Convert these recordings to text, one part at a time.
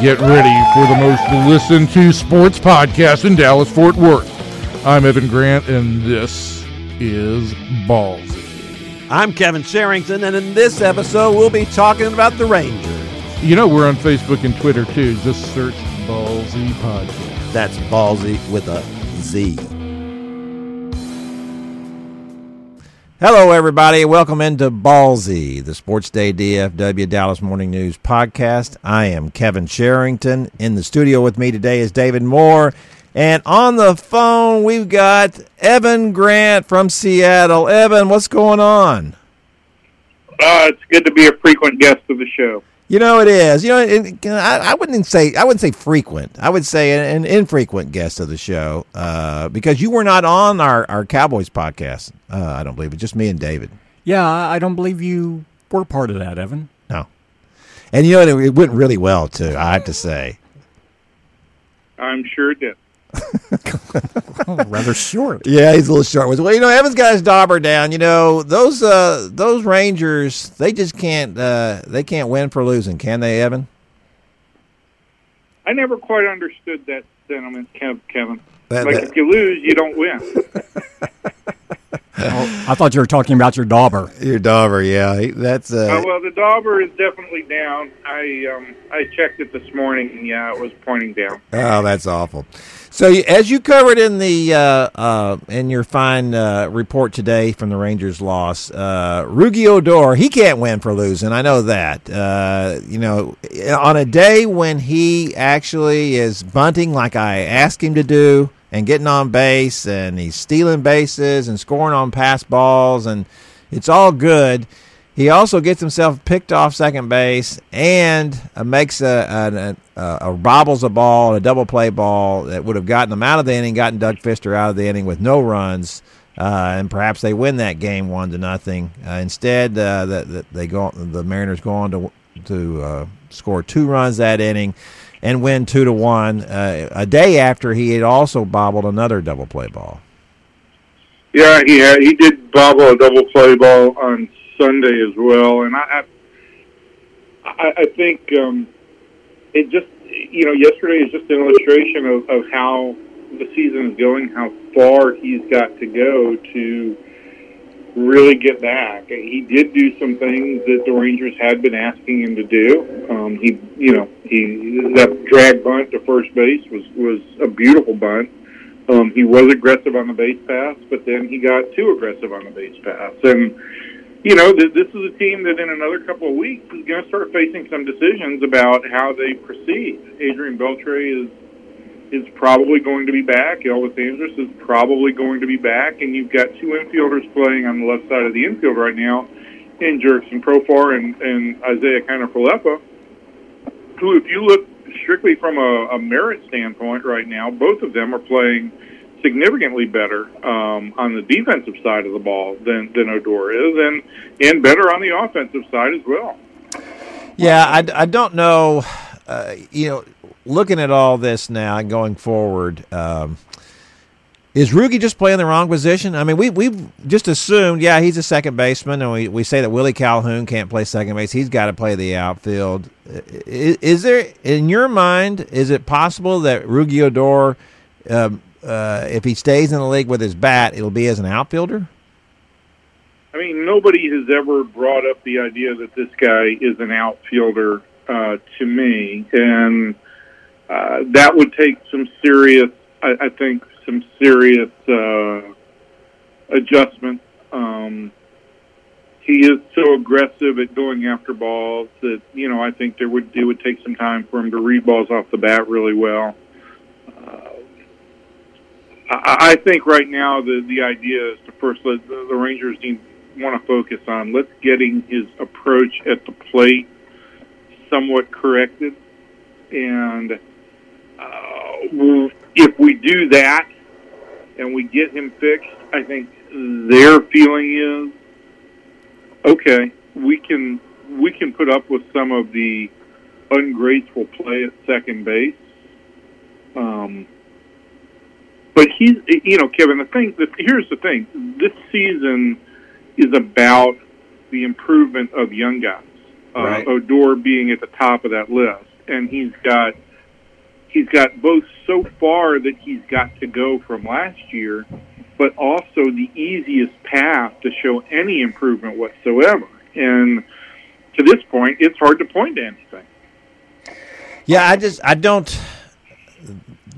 Get ready for the most listened to sports podcast in Dallas Fort Worth. I'm Evan Grant, and this is Ballzy. I'm Kevin Sherrington, and in this episode, we'll be talking about the Rangers. You know, we're on Facebook and Twitter too. Just search Ballzy Podcast. That's Ballzy with a Z. Hello, everybody. Welcome into Ballzy, the Sports Day DFW Dallas Morning News podcast. I am Kevin Sherrington. In the studio with me today is David Moore. And on the phone, we've got Evan Grant from Seattle. Evan, what's going on? Uh, it's good to be a frequent guest of the show. You know it is. You know, it, I, I wouldn't say I wouldn't say frequent. I would say an, an infrequent guest of the show uh, because you were not on our, our Cowboys podcast. Uh, I don't believe it. Just me and David. Yeah, I don't believe you were part of that, Evan. No, and you know it, it went really well too. I have to say. I'm sure it did. Rather short. Yeah, he's a little short. Well, you know, Evan's got his dauber down. You know, those uh, those Rangers, they just can't uh, they can't win for losing, can they, Evan? I never quite understood that sentiment, Kev, Kevin. That- like that- if you lose, you don't win. Oh, I thought you were talking about your dauber. Your dauber, yeah, that's uh, uh, well, the dauber is definitely down. I um, I checked it this morning, and yeah, it was pointing down. Oh, that's awful. So, as you covered in the uh, uh, in your fine uh, report today from the Rangers' loss, uh, Rugi Odor he can't win for losing. I know that. Uh, you know, on a day when he actually is bunting like I asked him to do and getting on base, and he's stealing bases and scoring on pass balls, and it's all good. He also gets himself picked off second base and uh, makes a, a, a, a bobbles a ball, a double play ball that would have gotten them out of the inning, gotten Doug Fister out of the inning with no runs, uh, and perhaps they win that game one to nothing. Uh, instead, uh, that that they go the Mariners go on to to uh, score two runs that inning and win two to one. Uh, a day after he had also bobbled another double play ball. Yeah, he had, he did bobble a double play ball on Sunday as well, and I I, I- think um, it just you know yesterday is just an illustration of, of how the season is going, how far he's got to go to really get back. He did do some things that the Rangers had been asking him to do. Um, he, you know, he that drag bunt to first base was was a beautiful bunt. Um, he was aggressive on the base pass, but then he got too aggressive on the base pass. And you know, th- this is a team that in another couple of weeks is going to start facing some decisions about how they proceed. Adrian Beltre is is probably going to be back. Elvis Andrus is probably going to be back, and you've got two infielders playing on the left side of the infield right now, in Jurickson Profar and, and Isiah Kiner who, if you look strictly from a, a merit standpoint right now, both of them are playing significantly better um, on the defensive side of the ball than, than Odor is, and, and better on the offensive side as well. Yeah, I, I don't know. Uh, you know, looking at all this now and going forward, um, is Rugi just playing the wrong position? I mean, we we just assumed, yeah, he's a second baseman, and we, we say that Willie Calhoun can't play second base. He's got to play the outfield. Is, is there, in your mind, is it possible that Rugi Odor, um, uh, if he stays in the league with his bat, it'll be as an outfielder? I mean, nobody has ever brought up the idea that this guy is an outfielder uh, to me, and uh, that would take some serious, I, I think, some serious uh, adjustment. Um, he is so aggressive at going after balls that you know I think there would it would take some time for him to read balls off the bat really well. Uh, I, think right now the the idea is to first let the, the Rangers need want to focus on let's getting his approach at the plate somewhat corrected, and uh, if we do that and we get him fixed, I think their feeling is okay. We can we can put up with some of the ungraceful play at second base. Um, but he's, you know, Kevin. The thing, the, here's the thing: this season is about the improvement of young guys. Uh, Odor being at the top of that list, and he's got he's got both so far that he's got to go from last year, but also the easiest path to show any improvement whatsoever. And to this point, it's hard to point to anything. Yeah, I just I don't.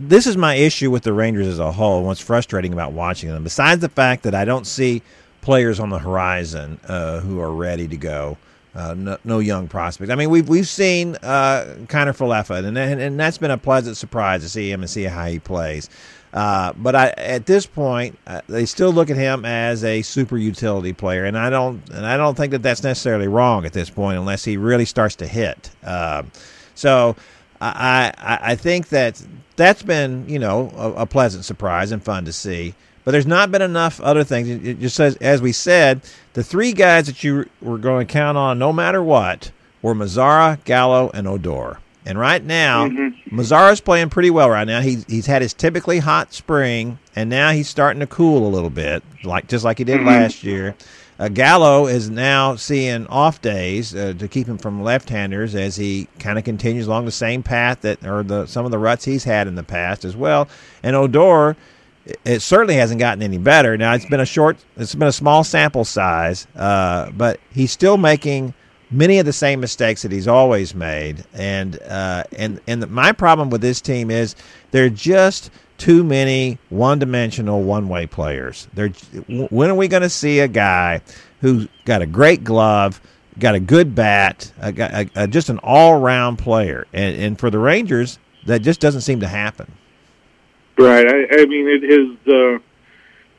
This is my issue with the Rangers as a whole. What's frustrating about watching them, besides the fact that I don't see players on the horizon uh, who are ready to go. Uh, no, no, young prospects. I mean, we've we've seen uh, Kiner Falefa, and, and and that's been a pleasant surprise to see him and see how he plays. Uh, but I, at this point, uh, they still look at him as a super utility player, and I don't and I don't think that that's necessarily wrong at this point, unless he really starts to hit. Uh, so I I think that that's been you know a, a pleasant surprise and fun to see. But there's not been enough other things. It just says, as we said, the three guys that you were going to count on no matter what were Mazara, Gallo, and Odor. And right now, mm-hmm. Mazara's playing pretty well right now. He's he's had his typically hot spring, and now he's starting to cool a little bit, like just like he did mm-hmm. last year. Uh, Gallo is now seeing off days uh, to keep him from left-handers as he kind of continues along the same path that, or the some of the ruts he's had in the past as well. And Odor it certainly hasn't gotten any better. Now it's been a short, it's been a small sample size, uh, but he's still making many of the same mistakes that he's always made. And uh, and and my problem with this team is they're just too many one-dimensional, one-way players. They're when are we going to see a guy who's got a great glove? Got a good bat, a, a, a, just an all-round player, and, and for the Rangers, that just doesn't seem to happen. Right. I, I mean, it is. Uh,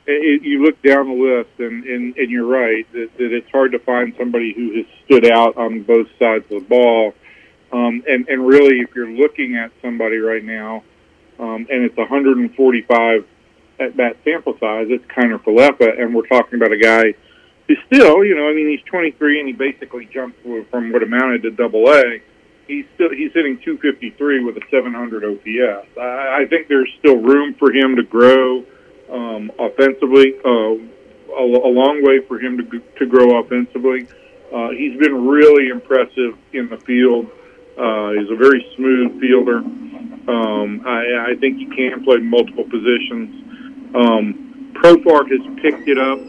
it, you look down the list, and, and, and you're right that, that it's hard to find somebody who has stood out on both sides of the ball. Um, and and really, if you're looking at somebody right now, um, and it's 145 at bat sample size, it's Kiner Falefa, and we're talking about a guy who's still, you know, I mean, he's 23 and he basically jumped from what amounted to Double A he's still he's hitting 253 with a 700 OPS. I, I think there's still room for him to grow um, offensively. Uh, a, a long way for him to to grow offensively. Uh, he's been really impressive in the field. Uh, he's a very smooth fielder. Um, I, I think he can play multiple positions. Um, Profar has picked it up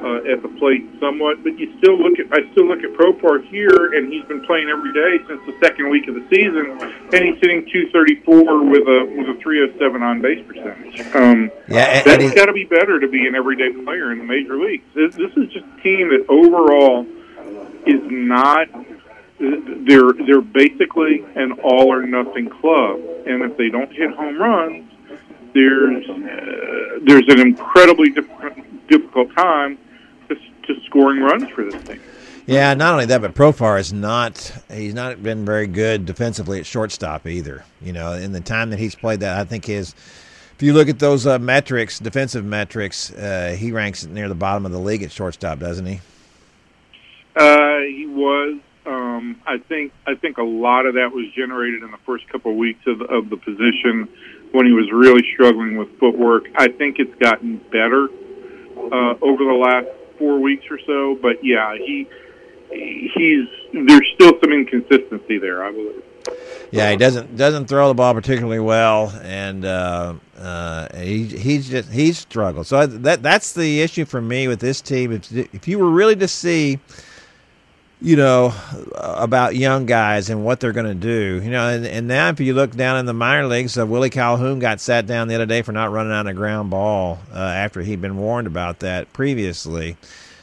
uh, at the plate somewhat, but you still look at I still look at Profar here, and he's been playing every day since the second week of the season, and he's hitting 234 with a with a 307 on base percentage. Um, yeah, that's got to be better to be an everyday player in the major leagues. This, this is just a team that overall is not. They're they're basically an all or nothing club, and if they don't hit home runs, there's uh, there's an incredibly difficult time to scoring runs for this team. Yeah, not only that, but Profar is not he's not been very good defensively at shortstop either. You know, in the time that he's played that, I think his if you look at those uh, metrics, defensive metrics, uh, he ranks near the bottom of the league at shortstop, doesn't he? Uh, he was. Um, I think I think a lot of that was generated in the first couple of weeks of of the position when he was really struggling with footwork. I think it's gotten better uh, over the last four weeks or so. But yeah, he he's there's still some inconsistency there, I believe. Yeah, he doesn't doesn't throw the ball particularly well, and uh, uh, he he's just he's struggled. So that that's the issue for me with this team. If if you were really to see you know, about young guys and what they're going to do. You know, and, and now if you look down in the minor leagues, uh, Willie Calhoun got sat down the other day for not running on a ground ball uh, after he'd been warned about that previously.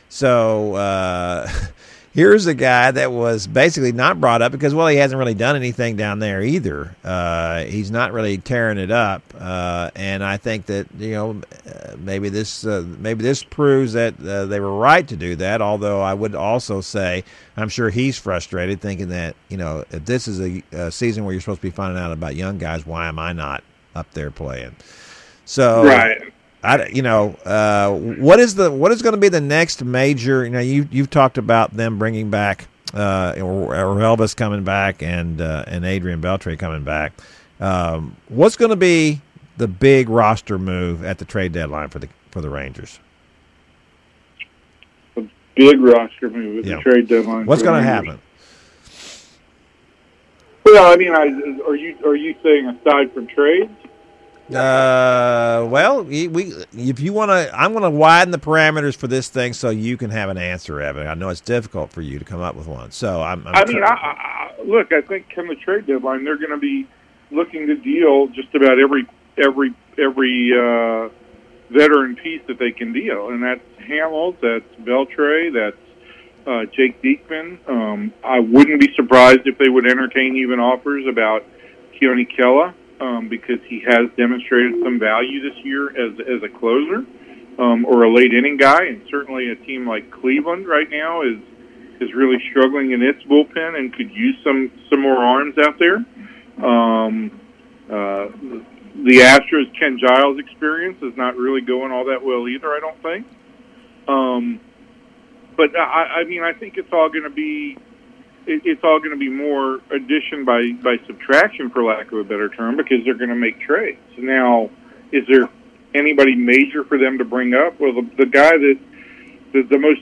So, uh, here's a guy that was basically not brought up because well he hasn't really done anything down there either. Uh, he's not really tearing it up. Uh, and I think that you know uh, maybe this uh, maybe this proves that uh, they were right to do that. Although I would also say I'm sure he's frustrated thinking that you know if this is a, a season where you're supposed to be finding out about young guys why am I not up there playing? So right I, you know, uh, what is the what is going to be the next major? You know, you you've talked about them bringing back uh, or, or Elvis coming back and uh, and Adrian Beltre coming back. Um, what's going to be the big roster move at the trade deadline for the for the Rangers? A big roster move at yeah. the trade deadline. What's going to happen? Well, I mean, I, are you are you saying aside from trades? Uh, well, we, we if you want to, I'm going to widen the parameters for this thing so you can have an answer, Evan. I know it's difficult for you to come up with one, so I'm. I'm i mean, I, I, look, I think come the trade deadline, they're going to be looking to deal just about every every every uh, veteran piece that they can deal, and that's Hamels, that's Beltre, that's uh, Jake Diekman. Um, I wouldn't be surprised if they would entertain even offers about Keone Kela um, because he has demonstrated some value this year as as a closer um, or a late inning guy, and certainly a team like Cleveland right now is is really struggling in its bullpen and could use some some more arms out there. Um, uh, the Astros Ken Giles experience is not really going all that well either. I don't think. Um, but I, I mean, I think it's all going to be it, it's all going to be more addition by by subtraction, for lack of a better term, because they're going to make trades. Now, is there anybody major for them to bring up? Well, the, the guy that the, the most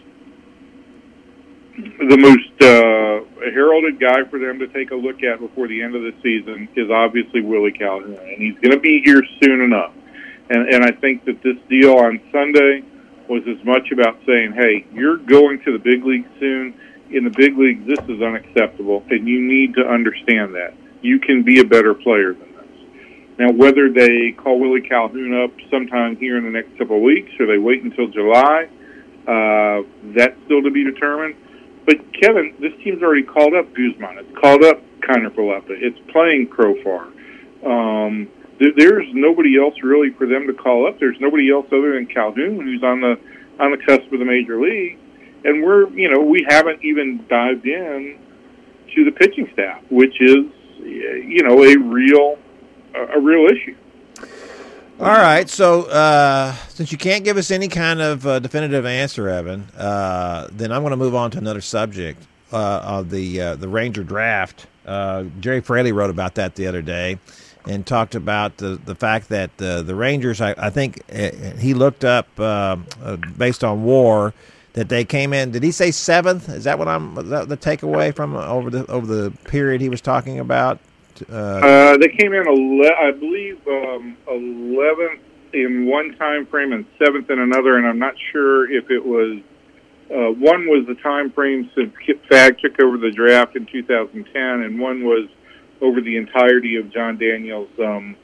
the most uh, heralded guy for them to take a look at before the end of the season is obviously Willie Calhoun, and he's going to be here soon enough. And, and I think that this deal on Sunday was as much about saying, "Hey, you're going to the big league soon in the big leagues, this is unacceptable, and you need to understand that. You can be a better player than this. Now, whether they call Willie Calhoun up sometime here in the next couple of weeks or they wait until July, uh, that's still to be determined. But Kevin, this team's already called up Guzman. It's called up Kiner Falefa. It's playing Profar. Um, there's nobody else really for them to call up. There's nobody else other than Calhoun who's on the on the cusp of the major league and we're you know we haven't even dived in to the pitching staff, which is you know a real a real issue. All right, so uh, since you can't give us any kind of uh, definitive answer, Evan, uh, then I'm going to move on to another subject uh, of the uh, the Ranger draft. Uh, Gerry Fraley wrote about that the other day and talked about the the fact that the Rangers. I, I think he looked up based on WAR that they came in. Did he say seventh? Is that what I'm? That the takeaway from over the over the period he was talking about? Uh, uh, they came in, ele- I believe, um, eleventh in one time frame and seventh in another, and I'm not sure if it was. Uh, one was the time frame since Kip Fagg took over the draft in 2010, and one was over the entirety of Jon Daniels' um,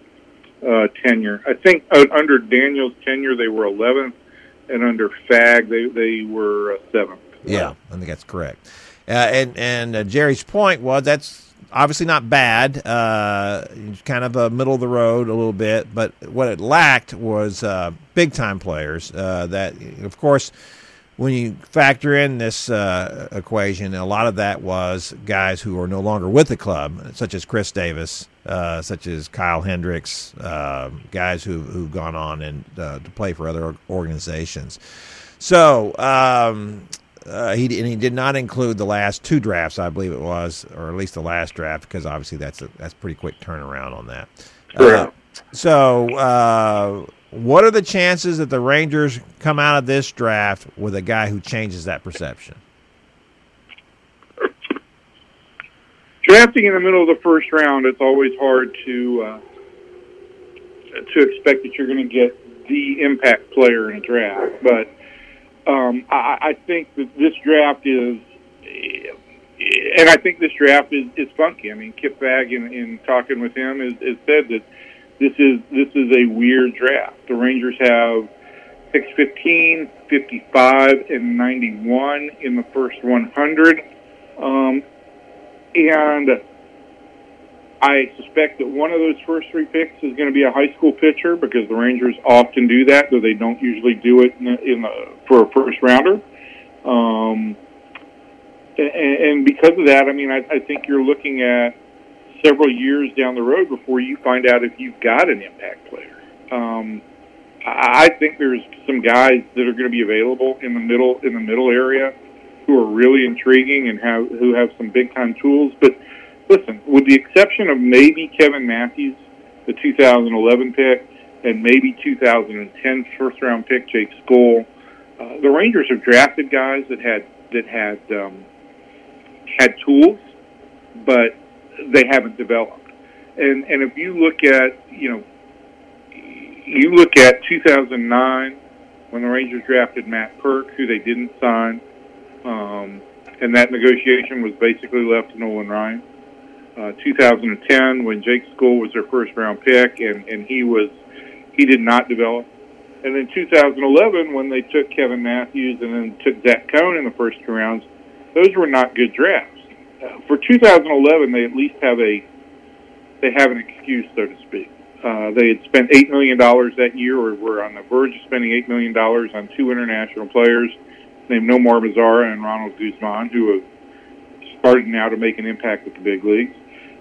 uh, tenure. I think uh, under Daniels' tenure they were 11th, and under Fagg, they they were seventh. Yeah, I think that's correct. Uh, and and uh, Gerry's point was that's obviously not bad. Uh, kind of a middle of the road a little bit, but what it lacked was uh, big time players. Uh, that of course when you factor in this uh, equation, a lot of that was guys who are no longer with the club, such as Chris Davis, uh, such as Kyle Hendricks, uh, guys who, who've gone on and uh, to play for other organizations. So um, uh, he and he did not include the last two drafts, I believe it was, or at least the last draft, because obviously that's a that's pretty quick turnaround on that. Uh, so what are the chances that the Rangers come out of this draft with a guy who changes that perception? Drafting in the middle of the first round, it's always hard to uh, to expect that you're going to get the impact player in a draft. But um, I, I think that this draft is, and I think this draft is, is funky. I mean, Kip Fagg, in, in talking with him, has said that this is this is a weird draft. The Rangers have picks 15, 55, and 91 in the first 100. Um, and I suspect that one of those first three picks is going to be a high school pitcher because the Rangers often do that, though they don't usually do it in the, in the, for a first rounder. Um, and, and because of that, I mean, I, I think you're looking at several years down the road before you find out if you've got an impact player. Um, I think there's some guys that are going to be available in the middle in the middle area who are really intriguing and have who have some big time tools. But listen, with the exception of maybe Kevin Matthews, the 2011 pick, and maybe 2010 first round pick Jake Skole, uh, the Rangers have drafted guys that had that had um, had tools, but they haven't developed. And and if you look at you know you look at 2009 when the Rangers drafted Matt Purke, who they didn't sign, um, and that negotiation was basically left to Nolan Ryan. Uh, 2010 when Jake Skole was their first round pick, and and he was he did not develop. And then 2011 when they took Kevin Matthews and then took Zach Cone in the first two rounds, those were not good drafts. Uh, for 2011, they at least have a they have an excuse, so to speak. Uh, they had spent eight million dollars that year, or were on the verge of spending eight million dollars on two international players named Nomar Mazara and Ronald Guzman, who have started now to make an impact at the big leagues.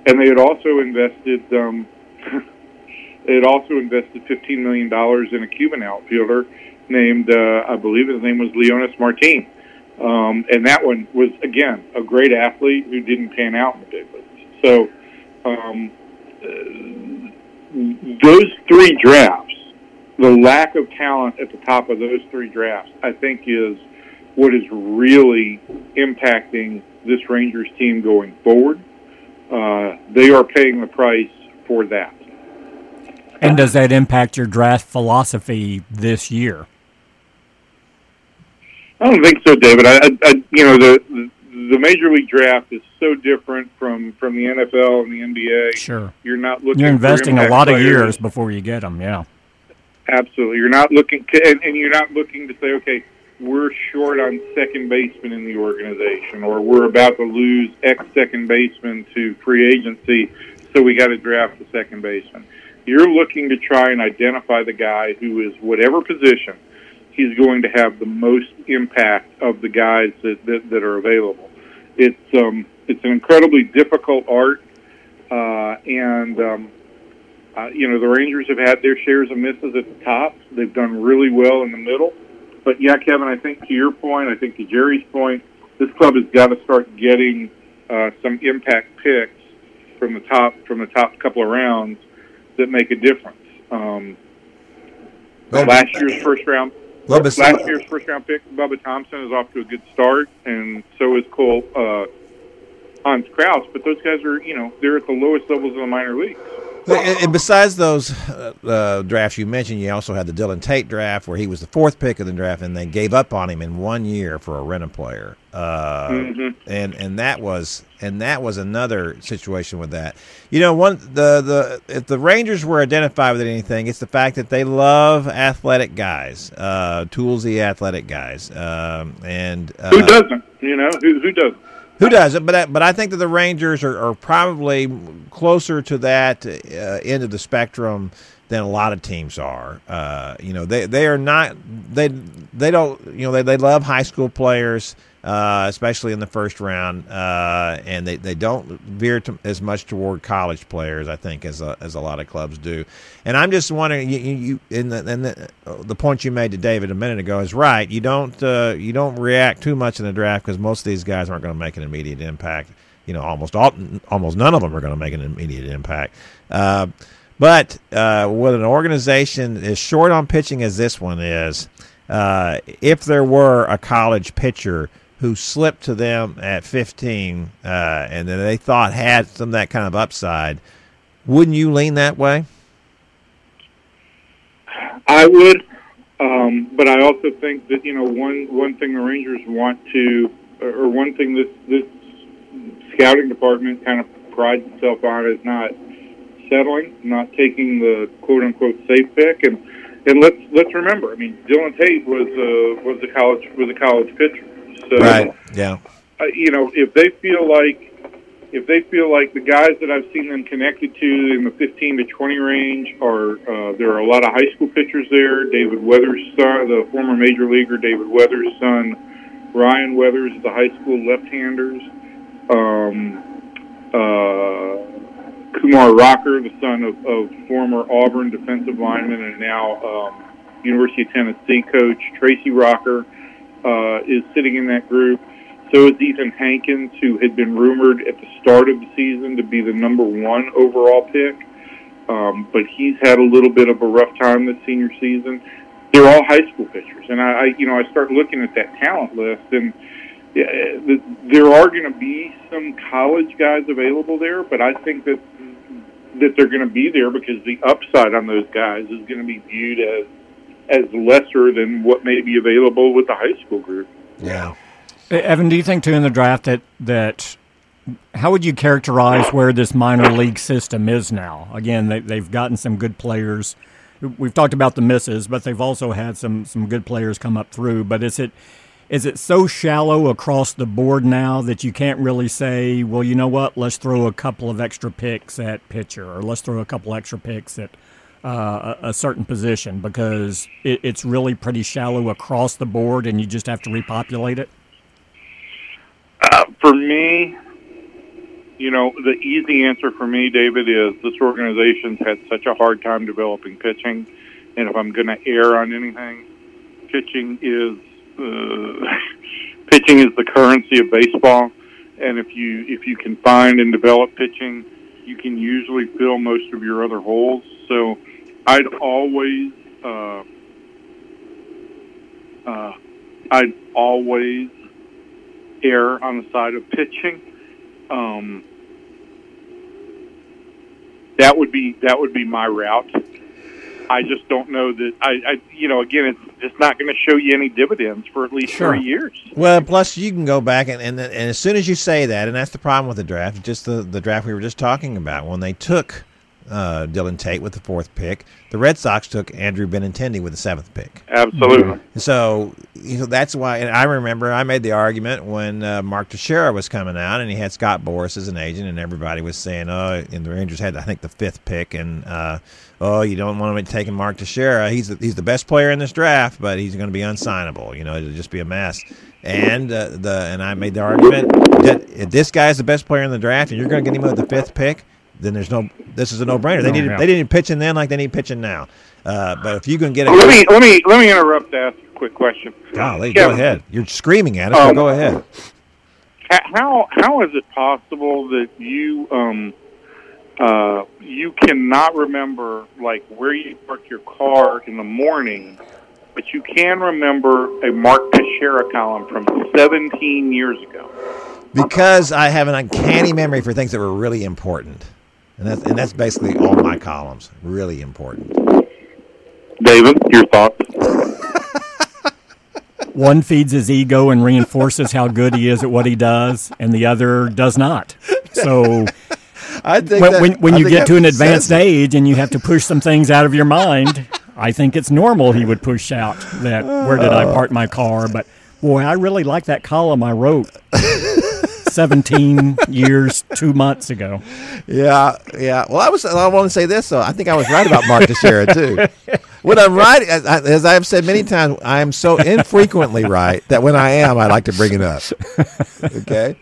And they had also invested. Um, they had also invested fifteen million dollars in a Cuban outfielder named, uh, I believe his name was Leonys Martin. Um, and that one was again a great athlete who didn't pan out in the big leagues. So. Um, those three drafts, the lack of talent at the top of those three drafts, I think is what is really impacting this Rangers team going forward. Uh, they are paying the price for that. And does that impact your draft philosophy this year? I don't think so, David. I, I you know, the the major league draft is so different from from the NFL and the NBA. Sure, you're not looking. You're investing a lot players. of years before you get them. Yeah, absolutely. You're not looking, and, and you're not looking to say, okay, we're short on second baseman in the organization, or we're about to lose X second baseman to free agency, so we got to draft the second baseman. You're looking to try and identify the guy who is whatever position he's going to have the most impact of the guys that, that, that are available. It's um, it's an incredibly difficult art, uh, and um, uh, you know the Rangers have had their shares of misses at the top. They've done really well in the middle, but yeah, Kevin, I think to your point, I think to Gerry's point, this club has got to start getting uh, some impact picks from the top from the top couple of rounds that make a difference. Um, well, last year's first round well, last year's first round pick, Bubba Thompson, is off to a good start, and so is Cole uh, Hans Crouse. But those guys are, you know, they're at the lowest levels of the minor leagues. And besides those uh, uh, drafts you mentioned, you also had the Dillon Tate draft where he was the fourth pick of the draft, and they gave up on him in one year for a rental player. Uh, mm-hmm. And and that was and that was another situation with that. You know, one the the if the Rangers were identified with anything, it's the fact that they love athletic guys, uh, toolsy athletic guys, um, and uh, who doesn't? You know, who who doesn't? Who does it? But I, but I think that the Rangers are, are probably closer to that uh, end of the spectrum than a lot of teams are. Uh, you know, they they are not they they don't you know they they love high school players uh, especially in the first round, uh, and they, they don't veer to, as much toward college players, I think, as a, as a lot of clubs do. And I'm just wondering, you, you in the, in the, the point you made to David a minute ago is right. You don't uh, you don't react too much in the draft because most of these guys aren't going to make an immediate impact. You know, almost all, almost none of them are going to make an immediate impact. Uh, but uh, with an organization as short on pitching as this one is, uh, if there were a college pitcher who slipped to them at 15 uh, and then they thought had some that kind of upside, wouldn't you lean that way? I would, um, but I also think that you know one one thing the Rangers want to, or one thing this this scouting department kind of prides itself on is not settling, not taking the quote unquote safe pick, and and let's let's remember, I mean, Dillon Tate was a was a college was a college pitcher so, right. Yeah. Uh, you know, if they feel like if they feel like the guys that I've seen them connected to in the 15 to 20 range are uh, there are a lot of high school pitchers there. David Weathers' son, the former major leaguer David Weathers' son, Ryan Weathers, the high school left-handers. Um, uh, Kumar Rocker, the son of, of former Auburn defensive lineman and now um, University of Tennessee coach Tracy Rocker uh, is sitting in that group. So is Ethan Hankins, who had been rumored at the start of the season to be the number one overall pick. Um, but he's had a little bit of a rough time this senior season. They're all high school pitchers, and I, I, you know, I start looking at that talent list, and yeah, the, there are going to be some college guys available there, but I think that that they're going to be there because the upside on those guys is going to be viewed as as lesser than what may be available with the high school group. Yeah. Evan, do you think too in the draft that that how would you characterize where this minor league system is now? Again, they, they've gotten some good players. We've talked about the misses, but they've also had some some good players come up through. But is it is it so shallow across the board now that you can't really say, well, you know what, let's throw a couple of extra picks at pitcher, or let's throw a couple extra picks at uh, a, certain position because it, it's really pretty shallow across the board, and you just have to repopulate it. Uh, for me, you know, the easy answer for me, David, is this organization's had such a hard time developing pitching, and if I'm going to err on anything, pitching is uh, pitching is the currency of baseball, and if you if you can find and develop pitching, you can usually fill most of your other holes. So, I'd always uh, uh, I'd always err on the side of pitching. Um, that would be that would be my route. I just don't know that I, I you know, again, it's it's not going to show you any dividends for at least sure. three years. Well, plus you can go back and, and and as soon as you say that, and that's the problem with the draft, just the the draft we were just talking about when they took uh, Dillon Tate with the fourth pick. The Red Sox took Andrew Benintendi with the seventh pick. Absolutely. So you know that's why. And I remember I made the argument when uh, Mark Teixeira was coming out, and he had Scott Boras as an agent, and everybody was saying, "Oh," and the Rangers had I think the fifth pick, and uh, oh, you don't want to be taking Mark Teixeira. He's the, he's the best player in this draft, but he's going to be unsignable. You know, it'll just be a mess. And uh, the and I made the argument that if this guy is the best player in the draft, and you're going to get him with the fifth pick, then there's no. This is a no-brainer. They No, needed yeah. they didn't pitch in then like they need pitching now. Uh, but if you can get a Let me let me let me interrupt to ask a quick question. golly, go ahead. You're screaming at us. Um, so go ahead. How how is it possible that you um uh you cannot remember like where you parked your car in the morning, but you can remember a Mark Teixeira column from 17 years ago? Because I have an uncanny memory for things that were really important, and that's and that's basically all my columns. Really important. David, your thoughts? One feeds his ego and reinforces how good he is at what he does, and the other does not. So I think when, that- when, when I you think get to an advanced age and you have to push some things out of your mind, I think it's normal he would push out that where did I uh. park my car? But boy, I really like that column I wrote 17 years, two months ago. Yeah, yeah. Well, I was. I want to say this though. I think I was right about Mark Teixeira too. When I'm right, as, as I've said many times, I am so infrequently right that when I am, I like to bring it up. Okay.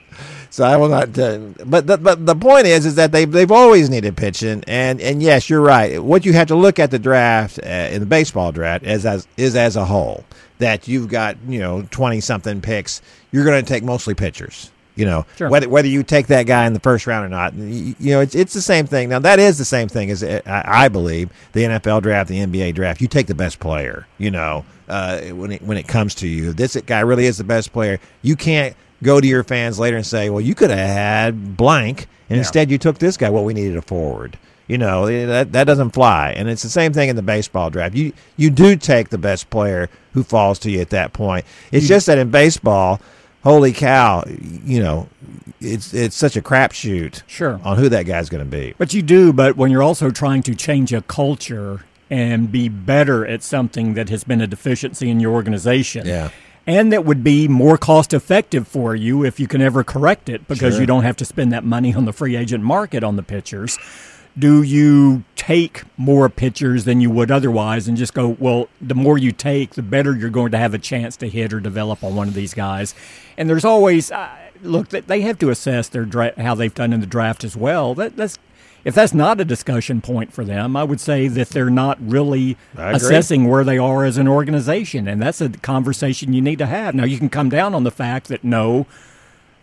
So I will not. Uh, but the, but the point is, is that they they've always needed pitching, and and yes, you're right. What you have to look at the draft uh, in the baseball draft is as is as a whole that you've got you know twenty something picks. You're going to take mostly pitchers. You know Sure. whether whether you take that guy in the first round or not. You, you know it's it's the same thing. Now that is the same thing as uh, I, I believe the NFL draft, the NBA draft. You take the best player. You know uh, when it when it comes to you, this guy really is the best player. You can't go to your fans later and say, "Well, you could have had blank, and instead you took this guy." Well, we needed a forward. You know that that doesn't fly, and it's the same thing in the baseball draft. You you do take the best player who falls to you at that point. It's just that in baseball, holy cow, you know, it's it's such a crapshoot Sure. on who that guy's going to be. But you do, but when you're also trying to change a culture and be better at something that has been a deficiency in your organization. Yeah. And that would be more cost effective for you if you can ever correct it because Sure. you don't have to spend that money on the free agent market on the pitchers. Do you take more pitchers than you would otherwise and just go, well, the more you take, the better you're going to have a chance to hit or develop on one of these guys? And there's always, uh, look, they- they have to assess their dra- how they've done in the draft as well. That, that's if that's not a discussion point for them, I would say that they're not really assessing where they are as an organization, and that's a conversation you need to have. Now, you can come down on the fact that no,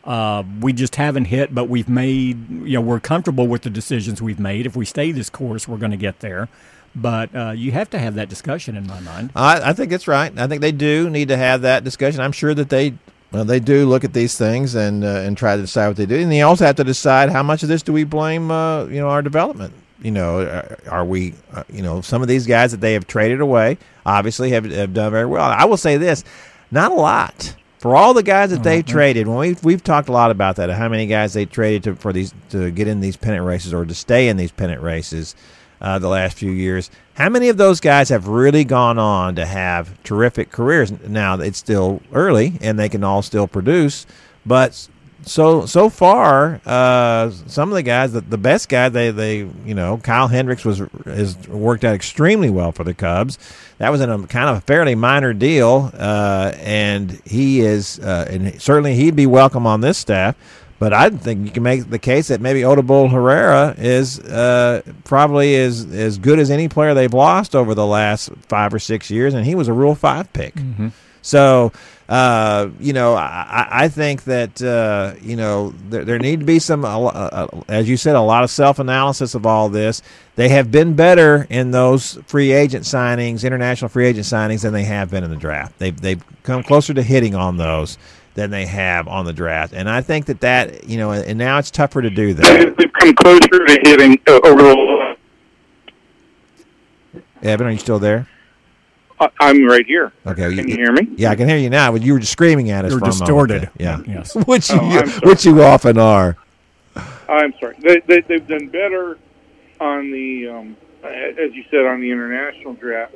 uh, we just haven't hit, but we've made, you know, we're comfortable with the decisions we've made. If we stay this course, we're going to get there. But uh, you have to have that discussion in my mind. I, I think it's right. I think they do need to have that discussion. I'm sure that they Well, they do look at these things and uh, and try to decide what they do, and they also have to decide how much of this do we blame, uh, you know, our development. You know, are, are we, uh, you know, some of these guys that they have traded away obviously have, have done very well. I will say this, not a lot for all the guys that they've traded. When we've we've talked a lot about that, how many guys they traded to for these to get in these pennant races or to stay in these pennant races uh, the last few years. How many of those guys have really gone on to have terrific careers? Now it's still early, and they can all still produce, but so so far, uh, some of the guys, the, the best guy, they they you know, Kyle Hendricks was has worked out extremely well for the Cubs. That was in a kind of a fairly minor deal, uh, and he is, uh, and certainly he'd be welcome on this staff. But I think you can make the case that maybe Odubel Herrera is uh, probably as as good as any player they've lost over the last five or six years, and he was a Rule Five pick. Mm-hmm. So, uh, you know, I, I think that uh, you know there, there need to be some, uh, uh, as you said, a lot of self analysis of all this. They have been better in those free agent signings, international free agent signings, than they have been in the draft. They've they've come closer to hitting on those than they have on the draft, and I think that that you know, and now it's tougher to do that. They've come closer to hitting uh, over the. Evan, are you still there? I- I'm right here. Okay, Can you hear me? Yeah, I can hear you now. But you were just screaming at us. You're for a distorted. Yeah, Yes. which Oh, you I'm which you often are. I'm sorry. They, they, they've done better on the, um, as you said, on the international draft,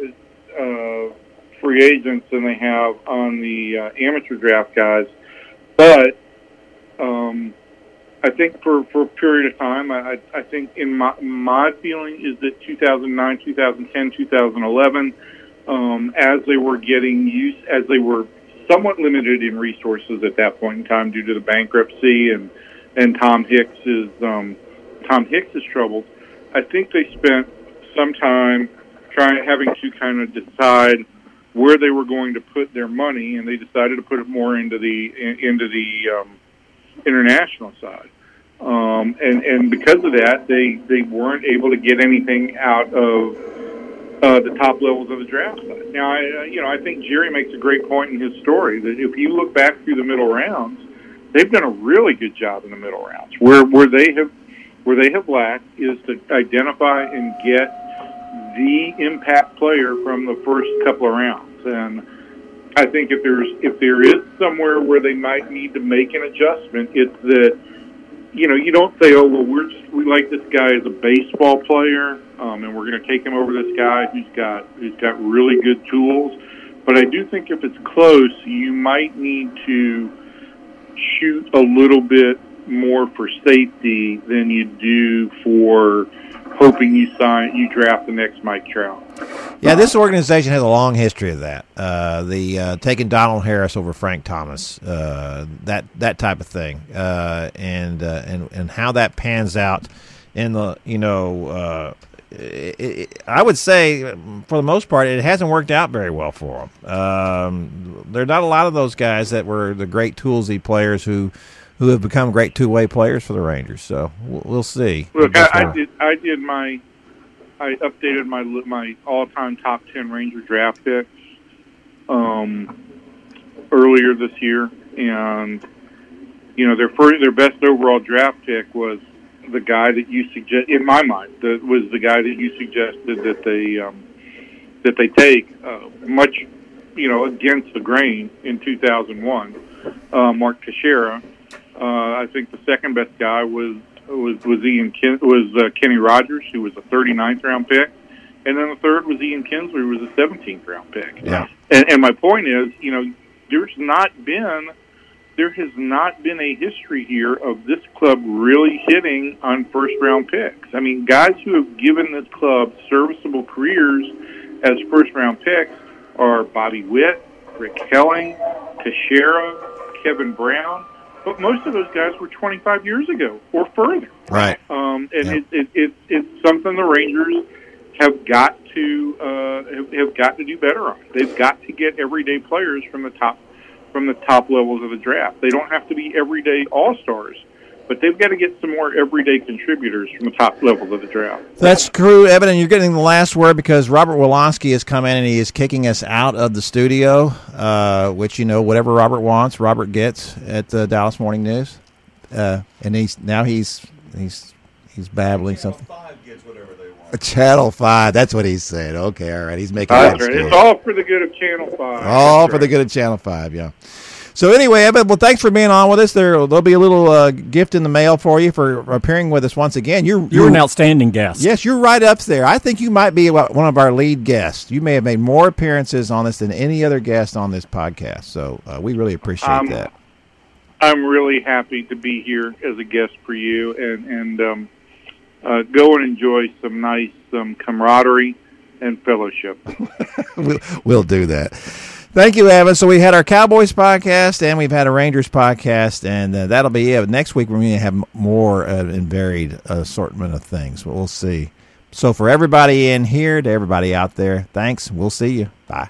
uh, free agents than they have on the uh, amateur draft guys. But um, I think for, for a period of time, I, I- I think in my my feeling is that 2009, 2010, 2011, um, as they were getting used, as they were somewhat limited in resources at that point in time due to the bankruptcy and and Tom Hicks is um, Tom Hicks is troubled. I think they spent some time trying having to kind of decide where they were going to put their money, and they decided to put it more into the in, into the um, international side. Um, and and because of that, they they weren't able to get anything out of uh, the top levels of the draft. Now, I, uh, you know, I think Gerry makes a great point in his story that if you look back through the middle rounds, they've done a really good job in the middle rounds. Where where they have where they have lacked is to identify and get the impact player from the first couple of rounds. And I think if there's if there is somewhere where they might need to make an adjustment, it's that you know you don't say, oh well, we're just we like this guy as a baseball player, um, and we're going to take him over this guy who's got who's got really good tools. But I do think if it's close, you might need to shoot a little bit more for safety than you do for hoping you sign you draft the next Mike Trout. Yeah, this organization has a long history of that. Uh, the uh, taking Donald Harris over Frank Thomas, uh, that that type of thing, uh, and uh, and and how that pans out in the you know. It, it, I would say, for the most part, it hasn't worked out very well for them. Um, there are not a lot of those guys that were the great toolsy players who, who have become great two way players for the Rangers. So we'll, we'll see. Look, I, I did I did my I updated my my all time top ten Ranger draft picks um, earlier this year, and you know their first their best overall draft pick was the guy that you suggest in my mind that was the guy that you suggested that they um, that they take uh, much you know against the grain in 2001 uh, Mark Teixeira uh, I think the second best guy was was was Ian Ken, was uh, Kenny Rogers who was a 39th round pick. And then the third was Ian Kinsler who was a 17th round pick. Yeah. and, and my point is you know there's not been there has not been a history here of this club really hitting on first round picks. I mean, guys who have given this club serviceable careers as first round picks are Bobby Witt, Rick Helling, Teixeira, Kevin Brown. But most of those guys were 25 years ago or further. Right. Um, and Yeah. it, it, it, it's something the Rangers have got to uh, have, have got to do better on. They've got to get everyday players from the top from the top levels of the draft. They don't have to be everyday all stars, but they've got to get some more everyday contributors from the top levels of the draft. That's true, Evan, and you're getting the last word because Robert Wilonsky has come in and he is kicking us out of the studio, uh, which, you know, whatever Robert wants, Robert gets at the Dallas Morning News. Uh, and he's now he's he's he's babbling something. Channel Five. That's what he's saying. Okay, all right. He's making. That's right. It's all for the good of Channel Five. All That's for right. the good of Channel Five. Yeah. So anyway, Evan, well, thanks for being on with us. There, there'll be a little uh, gift in the mail for you for appearing with us once again. You're You're an outstanding guest. Yes, you're right up there. I think you might be one of our lead guests. You may have made more appearances on this than any other guest on this podcast. So uh, we really appreciate Um, that. I'm really happy to be here as a guest for you, and and um, uh, go and enjoy some nice um, camaraderie and fellowship. we'll, we'll do that. Thank you, Evan. So we had our Cowboys podcast and we've had a Rangers podcast, and uh, that'll be it. Next week we're going to have more uh, and varied assortment of things. But we'll see. So for everybody in here, to everybody out there, thanks. We'll see you. Bye.